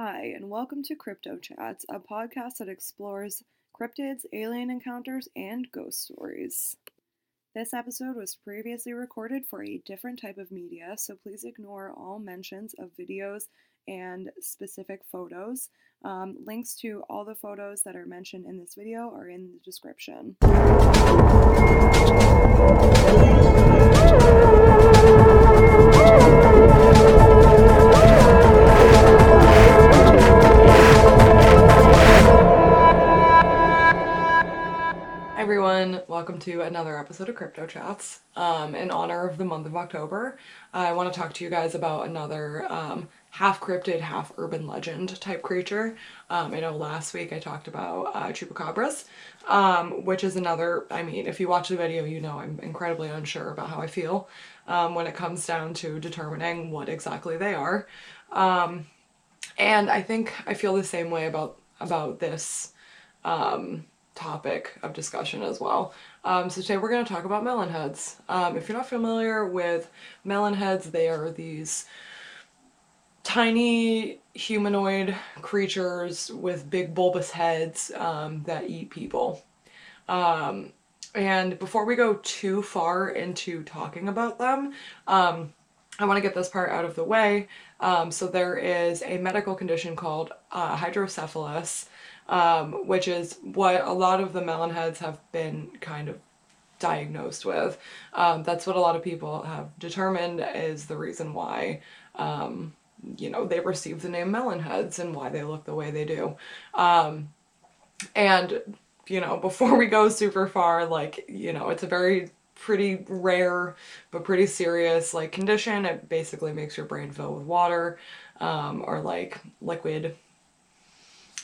Hi, and welcome to Crypto Chats, a podcast that explores cryptids, alien encounters, and ghost stories. This episode was previously recorded for a different type of media, so please ignore all mentions of videos and specific photos. Um, links to all the photos that are mentioned in this video are in the description. Welcome to another episode of Crypto Chats. Um, in honor of the month of October, I want to talk to you guys about another um, half cryptid, half urban legend type creature. Um, I know last week I talked about uh, chupacabras, um, which is another, I mean, if you watch the video, you know I'm incredibly unsure about how I feel um, when it comes down to determining what exactly they are. Um, and I think I feel the same way about, about this topic of discussion as well. Um, so today we're going to talk about melon heads. Um, if you're not familiar with melon heads, they are these tiny humanoid creatures with big bulbous heads um, that eat people. Um, and before we go too far into talking about them, um, I want to get this part out of the way. Um, so there is a medical condition called uh, hydrocephalus um, which is what a lot of the melon heads have been kind of diagnosed with. Um, that's what a lot of people have determined is the reason why, um, you know, they receive the name melon heads and why they look the way they do. Um, and, you know, before we go super far, like, you know, it's a very pretty rare but pretty serious like condition. It basically makes your brain fill with water um, or like liquid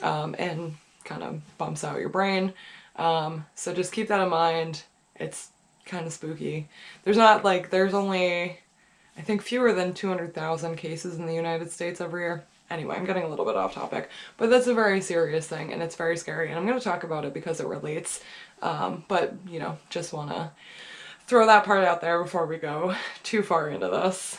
um, and kind of bumps out your brain. Um, so just keep that in mind. It's kind of spooky. There's not like, there's only, I think, fewer than 200,000 cases in the United States every year. Anyway, I'm getting a little bit off topic, but that's a very serious thing and it's very scary and I'm going to talk about it because it relates. Um, but, you know, just want to throw that part out there before we go too far into this.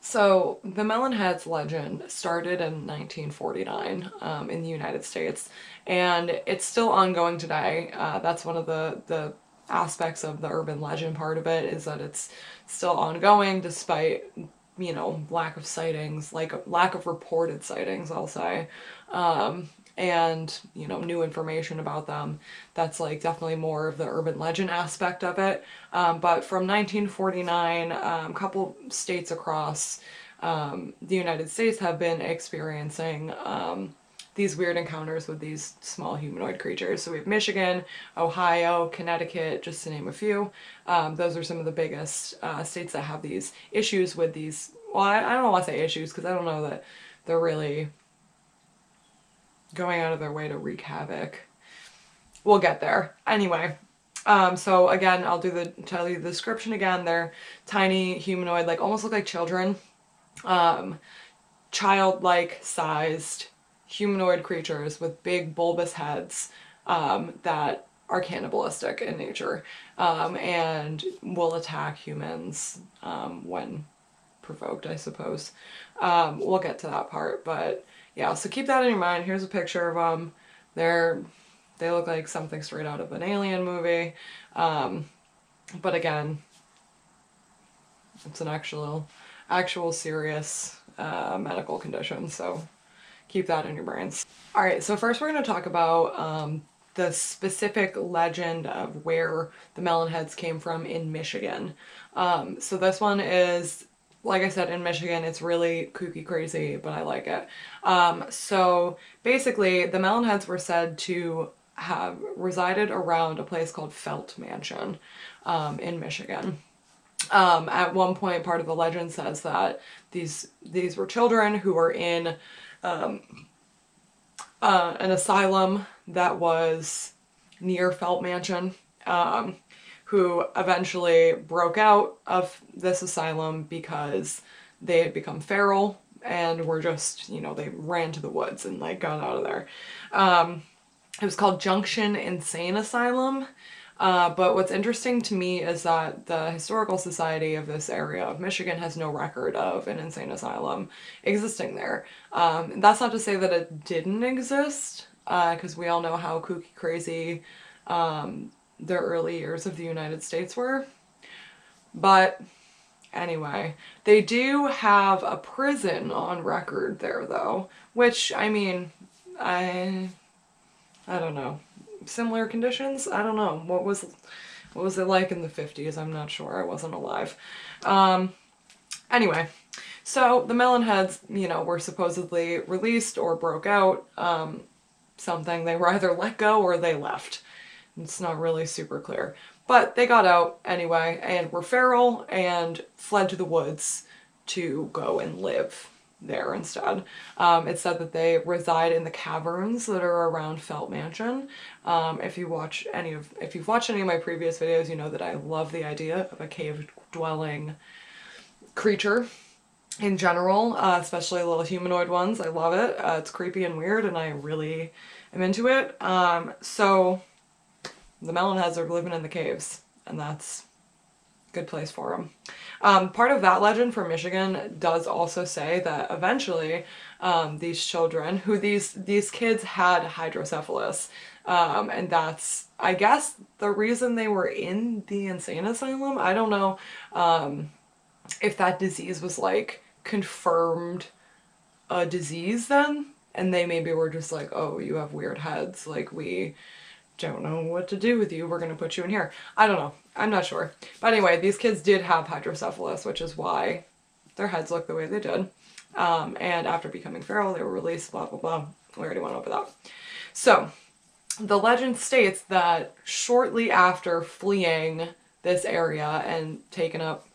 So the Melonheads legend started in 1949 um, in the United States, and it's still ongoing today. Uh, that's one of the the aspects of the urban legend part of it is that it's still ongoing despite you know lack of sightings, like lack of reported sightings, I'll say. Um, and you know new information about them that's like definitely more of the urban legend aspect of it. Um, but from 1949 a um, couple states across um, the united states have been experiencing um, these weird encounters with these small humanoid creatures. So we have michigan ohio connecticut just to name a few. Um, those are some of the biggest uh, states that have these issues with these well i, I don't want to say issues because i don't know that they're really going out of their way to wreak havoc. We'll get there. Anyway, um, so again, I'll do the tell you the description again. They're tiny humanoid, like almost look like children, um, childlike sized humanoid creatures with big bulbous heads um, that are cannibalistic in nature um, and will attack humans um, when provoked, I suppose. Um, we'll get to that part, but yeah, so keep that in your mind. Here's a picture of them. They're, they look like something straight out of an alien movie. Um, but again, it's an actual, actual serious uh, medical condition. So keep that in your brains. All right, so first we're going to talk about um, the specific legend of where the melon heads came from in Michigan. Um, so this one is like I said, in Michigan, it's really kooky crazy, but I like it. Um, so basically, the Melonheads were said to have resided around a place called Felt Mansion um, in Michigan. Um, at one point, part of the legend says that these these were children who were in um, uh, an asylum that was near Felt Mansion. Um, who eventually broke out of this asylum because they had become feral and were just, you know, they ran to the woods and like got out of there. Um, it was called Junction Insane Asylum. Uh, but what's interesting to me is that the Historical Society of this area of Michigan has no record of an insane asylum existing there. Um, that's not to say that it didn't exist, because uh, we all know how kooky crazy um, the early years of the United States were. But anyway, they do have a prison on record there, though, which, I mean, I I don't know similar conditions. I don't know what was what was it like in the 50s. I'm not sure. I wasn't alive. Um, anyway, so the Melonheads, you know, were supposedly released or broke out. Um, something they were either let go or they left. It's not really super clear. But they got out anyway and were feral and fled to the woods to go and live there instead. Um, it said that they reside in the caverns that are around Felt Mansion. Um, if you watch any of, if you've watched any of my previous videos, you know that I love the idea of a cave dwelling creature in general, uh, especially little humanoid ones. I love it. Uh, it's creepy and weird and I really am into it. Um, so the Melonheads are living in the caves and that's a good place for them. Um, part of that legend from Michigan does also say that eventually um, these children, who these these kids had hydrocephalus, um, and that's I guess the reason they were in the insane asylum. I don't know um, if that disease was like confirmed a disease then, and they maybe were just like, oh, you have weird heads, like we don't know what to do with you. We're going to put you in here. I don't know. I'm not sure. But anyway, these kids did have hydrocephalus, which is why their heads look the way they did. Um, and after becoming feral, they were released, blah, blah, blah. We already went over that. So, the legend states that shortly after fleeing this area and taking up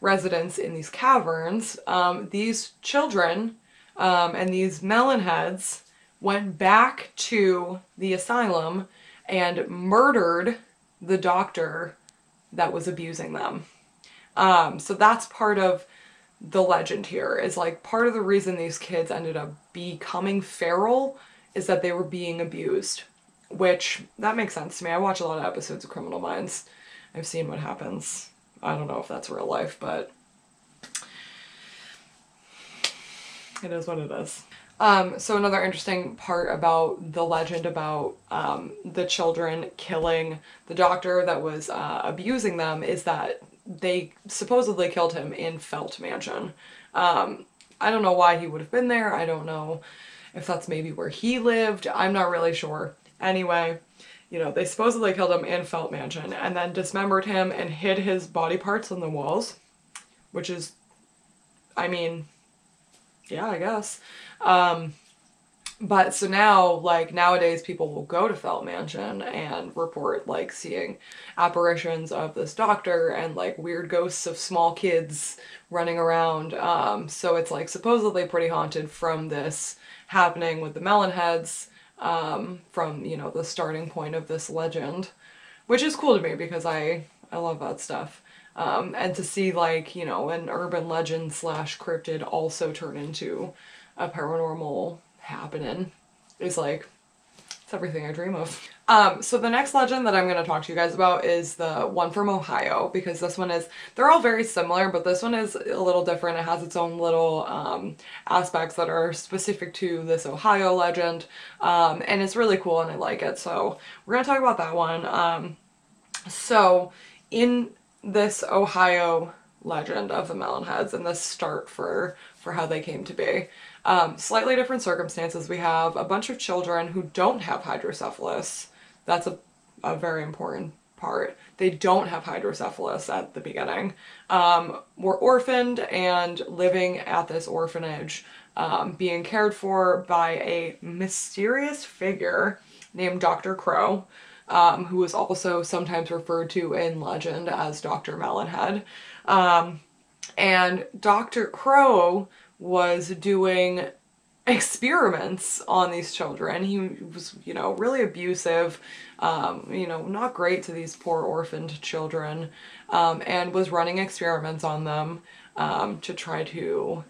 residence in these caverns, um, these children um, and these melon heads went back to the asylum and murdered the doctor that was abusing them. Um, so that's part of the legend here is like part of the reason these kids ended up becoming feral is that they were being abused, which that makes sense to me. I watch a lot of episodes of Criminal Minds. I've seen what happens. I don't know if that's real life, but it is what it is. Um, so another interesting part about the legend about um, the children killing the doctor that was uh, abusing them is that they supposedly killed him in Felt Mansion. Um, I don't know why he would have been there. I don't know if that's maybe where he lived. I'm not really sure. Anyway, you know, they supposedly killed him in Felt Mansion and then dismembered him and hid his body parts on the walls, which is, I mean, yeah, I guess. Um, but so now, like nowadays, people will go to Felt Mansion and report like seeing apparitions of this doctor and like weird ghosts of small kids running around. Um, so it's like supposedly pretty haunted from this happening with the Melonheads um, from you know the starting point of this legend, which is cool to me because I I love that stuff. Um, and to see like you know an urban legend slash cryptid also turn into a paranormal happening is like it's everything I dream of. Um, so the next legend that I'm going to talk to you guys about is the one from Ohio because this one is, they're all very similar, but this one is a little different. It has its own little um, aspects that are specific to this Ohio legend um, and it's really cool and I like it. So we're going to talk about that one. Um, so in this Ohio legend of the Melonheads and the start for, for how they came to be. Um, slightly different circumstances. We have a bunch of children who don't have hydrocephalus. That's a, a very important part. They don't have hydrocephalus at the beginning. Um, were orphaned and living at this orphanage, um, being cared for by a mysterious figure named Dr. Crow, um, who is also sometimes referred to in legend as Dr. Melonhead. Um, and Dr. Crow was doing experiments on these children. He was, you know, really abusive, um, you know, not great to these poor orphaned children, um, and was running experiments on them um, to try to.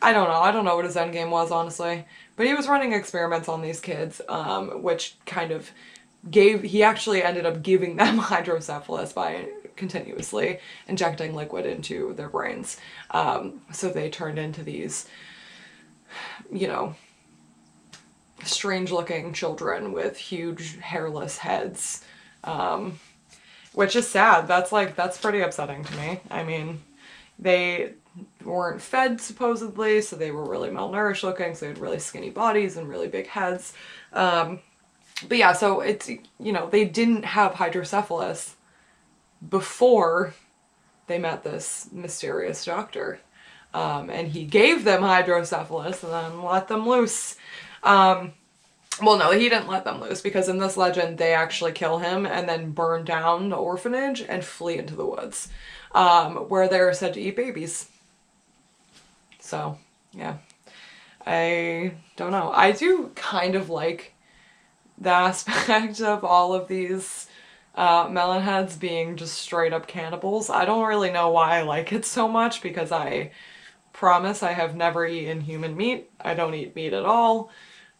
I don't know. I don't know what his end game was, honestly. But he was running experiments on these kids, um, which kind of gave he actually ended up giving them hydrocephalus by continuously injecting liquid into their brains. Um, so they turned into these, you know, strange looking children with huge hairless heads. Um, which is sad. That's like, that's pretty upsetting to me. I mean, they weren't fed supposedly, so they were really malnourished looking, so they had really skinny bodies and really big heads. Um, but yeah, so it's, you know, they didn't have hydrocephalus before they met this mysterious doctor. Um, and he gave them hydrocephalus and then let them loose. Um, well, no, he didn't let them loose because in this legend they actually kill him and then burn down the orphanage and flee into the woods, um, where they're said to eat babies. So, yeah. I don't know. I do kind of like the aspect of all of these uh, melonheads being just straight up cannibals. I don't really know why I like it so much because I promise I have never eaten human meat. I don't eat meat at all.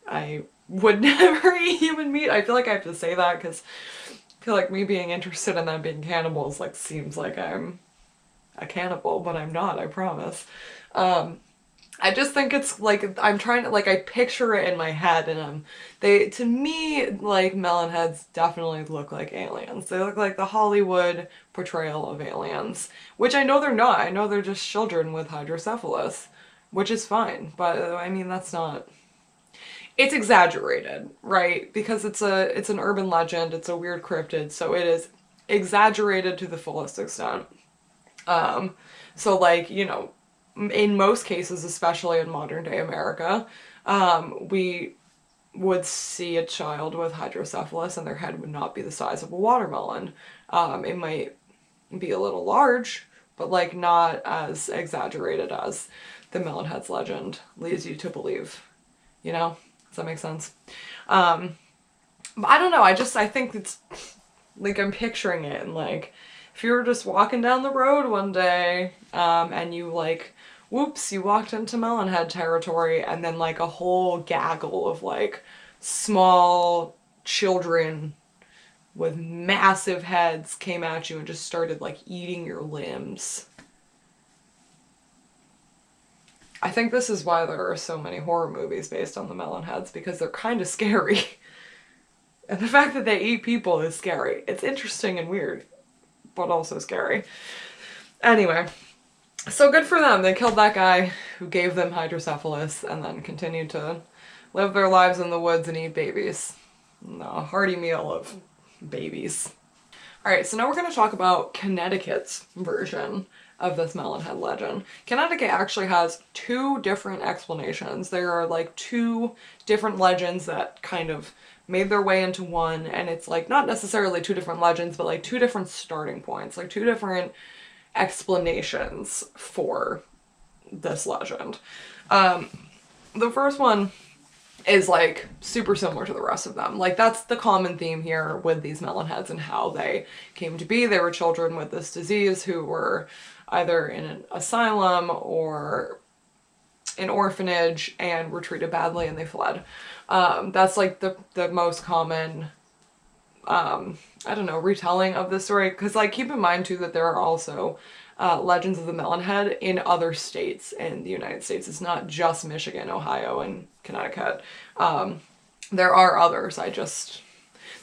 I would never eat human meat. I feel like I have to say that because I feel like me being interested in them being cannibals like seems like I'm a cannibal, but I'm not, I promise. Um, I just think it's like I'm trying to like I picture it in my head and um they to me like melon heads definitely look like aliens. They look like the Hollywood portrayal of aliens, which I know they're not. I know they're just children with hydrocephalus, which is fine, but uh, I mean that's not it's exaggerated, right? Because it's a it's an urban legend, it's a weird cryptid, so it is exaggerated to the fullest extent. Um so like, you know, in most cases, especially in modern day America, um, we would see a child with hydrocephalus and their head would not be the size of a watermelon. Um, it might be a little large, but like not as exaggerated as the Melonheads legend leads you to believe. You know? Does that make sense? Um, I don't know. I just, I think it's like I'm picturing it and like if you were just walking down the road one day um, and you like whoops, you walked into Melonhead territory and then like a whole gaggle of like small children with massive heads came at you and just started like eating your limbs. I think this is why there are so many horror movies based on the Melonheads because they're kind of scary. and the fact that they eat people is scary. It's interesting and weird, but also scary. Anyway, so good for them. They killed that guy who gave them hydrocephalus and then continued to live their lives in the woods and eat babies. A hearty meal of babies. Alright, so now we're going to talk about Connecticut's version of this Melonhead legend. Connecticut actually has two different explanations. There are like two different legends that kind of made their way into one and it's like not necessarily two different legends but like two different starting points, like two different explanations for this legend. Um, the first one is like super similar to the rest of them. Like that's the common theme here with these melon heads and how they came to be. They were children with this disease who were either in an asylum or an orphanage and were treated badly and they fled. Um, that's like the, the most common um, I don't know, retelling of the story. Because, like, keep in mind, too, that there are also uh, Legends of the Melonhead in other states in the United States. It's not just Michigan, Ohio, and Connecticut. Um, there are others. I just,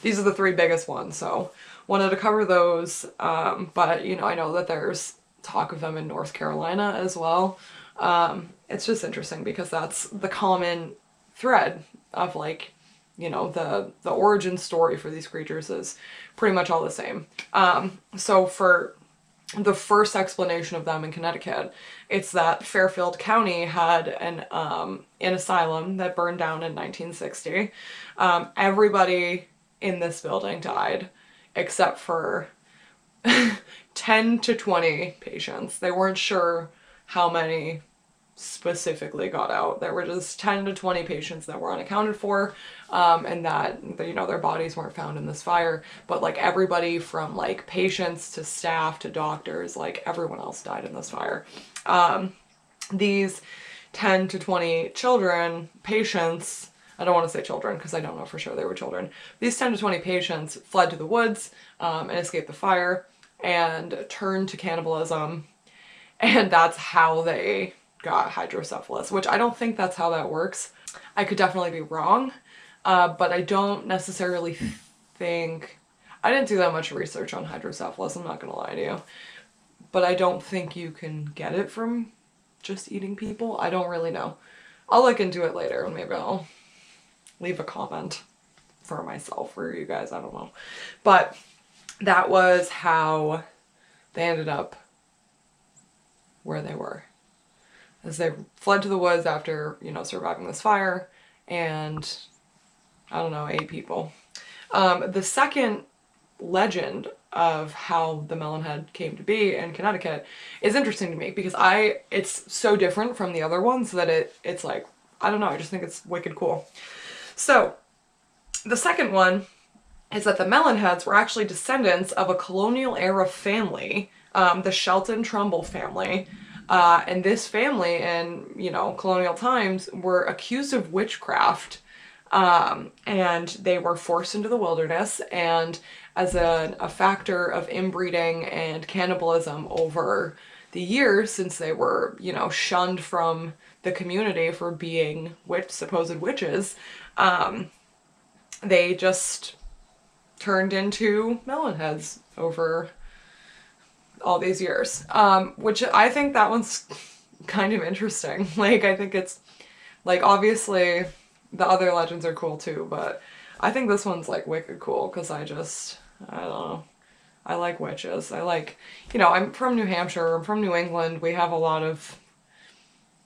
these are the three biggest ones. So, wanted to cover those. Um, but, you know, I know that there's talk of them in North Carolina as well. Um, it's just interesting because that's the common thread of like you know, the, the origin story for these creatures is pretty much all the same. Um, so for the first explanation of them in Connecticut, it's that Fairfield County had an, um, an asylum that burned down in 1960. Um, everybody in this building died except for 10 to 20 patients. They weren't sure how many specifically got out. There were just 10 to 20 patients that were unaccounted for um, and that, you know, their bodies weren't found in this fire. But like everybody from like patients to staff to doctors, like everyone else died in this fire. Um, these 10 to 20 children, patients, I don't want to say children because I don't know for sure they were children. These 10 to 20 patients fled to the woods um, and escaped the fire and turned to cannibalism. And that's how they got hydrocephalus, which I don't think that's how that works. I could definitely be wrong, uh, but I don't necessarily think. I didn't do that much research on hydrocephalus, I'm not gonna lie to you. But I don't think you can get it from just eating people. I don't really know. I'll look into it later and maybe I'll leave a comment for myself or you guys, I don't know. But that was how they ended up where they were. As they fled to the woods after, you know, surviving this fire and I don't know, eight people. Um, the second legend of how the melonhead came to be in Connecticut is interesting to me because I it's so different from the other ones that it it's like I don't know I just think it's wicked cool. So the second one is that the Melonheads were actually descendants of a colonial era family, um, the Shelton Trumbull family. Uh, and this family in, you know, colonial times were accused of witchcraft. Um, and they were forced into the wilderness and as a, a factor of inbreeding and cannibalism over the years since they were, you know, shunned from the community for being witch supposed witches, um, they just turned into melon heads over all these years. Um, which I think that one's kind of interesting. Like, I think it's, like, obviously the other legends are cool too, but I think this one's, like, wicked cool because I just, I don't know. I like witches. I like, you know, I'm from New Hampshire, I'm from New England. We have a lot of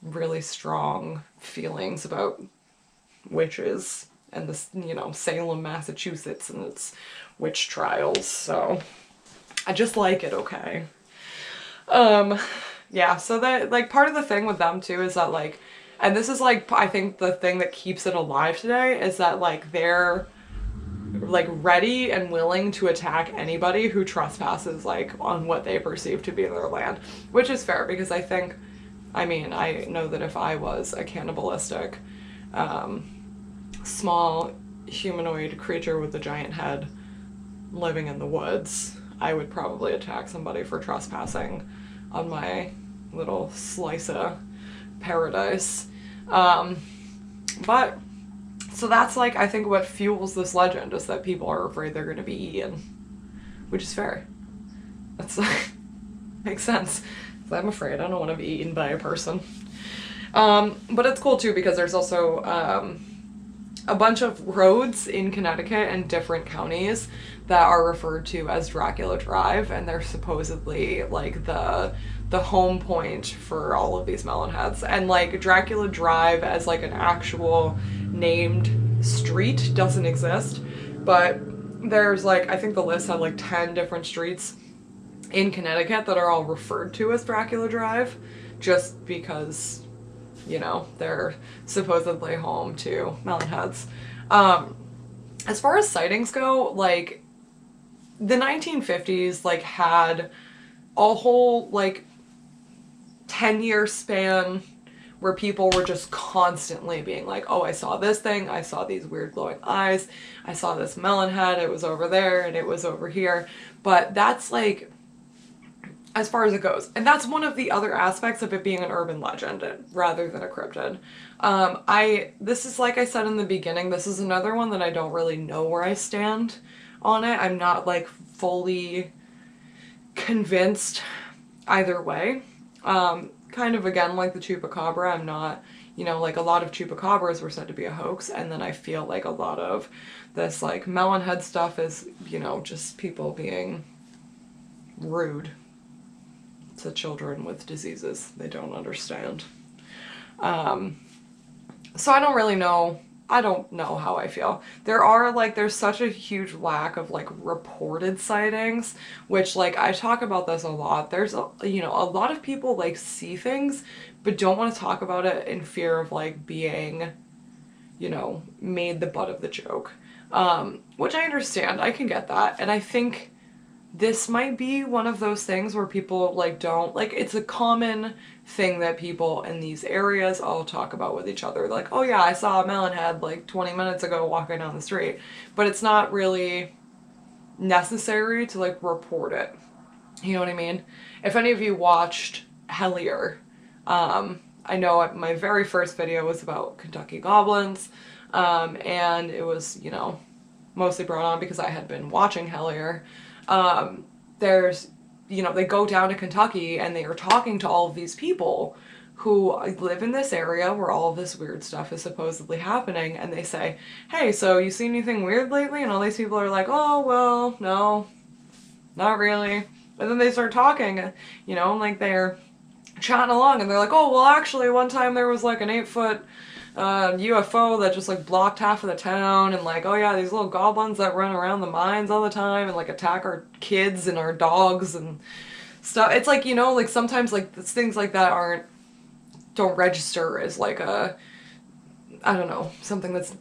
really strong feelings about witches and this, you know, Salem, Massachusetts and its witch trials. So I just like it, okay. Um, yeah, so that, like, part of the thing with them too is that, like, and this is, like, I think the thing that keeps it alive today is that, like, they're, like, ready and willing to attack anybody who trespasses, like, on what they perceive to be their land. Which is fair, because I think, I mean, I know that if I was a cannibalistic, um, small humanoid creature with a giant head living in the woods, I would probably attack somebody for trespassing on my little slice of paradise. Um, but so that's like I think what fuels this legend is that people are afraid they're going to be eaten, which is fair. That's like, makes sense. I'm afraid I don't want to be eaten by a person. Um, but it's cool too because there's also um, a bunch of roads in Connecticut and different counties that are referred to as Dracula Drive, and they're supposedly like the the home point for all of these melonheads. And like Dracula Drive as like an actual named street doesn't exist, but there's like I think the list had like 10 different streets in Connecticut that are all referred to as Dracula Drive just because you know, they're supposedly home to melonheads. Um, as far as sightings go, like the 1950s, like had a whole like 10 year span where people were just constantly being like, oh, I saw this thing, I saw these weird glowing eyes, I saw this melon head, it was over there and it was over here. But that's like as far as it goes. And that's one of the other aspects of it being an urban legend rather than a cryptid. Um, I this is like I said in the beginning, this is another one that I don't really know where I stand on it. I'm not like fully convinced either way. Um, kind of again like the chupacabra, I'm not, you know, like a lot of chupacabras were said to be a hoax, and then I feel like a lot of this like melon head stuff is, you know, just people being rude to children with diseases they don't understand. Um, so I don't really know. I don't know how I feel. There are like there's such a huge lack of like reported sightings, which like I talk about this a lot. There's a, you know a lot of people like see things but don't want to talk about it in fear of like being you know made the butt of the joke. Um, which I understand. I can get that. And I think this might be one of those things where people like don't like it's a common thing that people in these areas all talk about with each other. Like oh yeah i saw a melon head like 20 minutes ago walking down the street. But it's not really necessary to like report it. You know what i mean? If any of you watched hellier um i know my very first video was about kentucky goblins um and it was you know mostly brought on because i had been watching hellier. Um, there's, you know, they go down to Kentucky and they are talking to all of these people who live in this area where all this weird stuff is supposedly happening and they say, hey, so you seen anything weird lately? And all these people are like, oh, well, no, not really. And then they start talking, uh, you know, like they're chatting along and they're like, oh, well, actually, one time there was like an eight foot uh, UFO that just like blocked half of the town and like, oh yeah, these little goblins that run around the mines all the time and like attack our kids and our dogs and stuff. It's like, you know, like sometimes like things like that aren't, don't register as like a, I don't know, something that's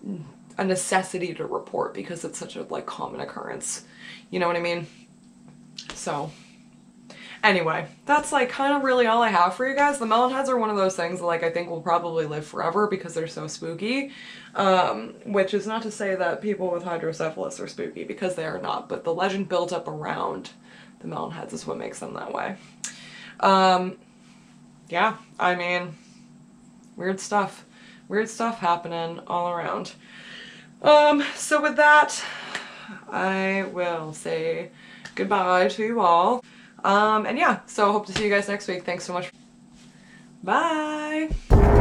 a necessity to report because it's such a like common occurrence. You know what I mean? So Anyway, that's like kind of really all I have for you guys. The melon heads are one of those things that like I think will probably live forever because they're so spooky. Um, which is not to say that people with hydrocephalus are spooky because they are not, but the legend built up around the melon heads is what makes them that way. Um, yeah, I mean, weird stuff. Weird stuff happening all around. Um, so with that, I will say goodbye to you all. Um, and yeah, so hope to see you guys next week. Thanks so much. Bye!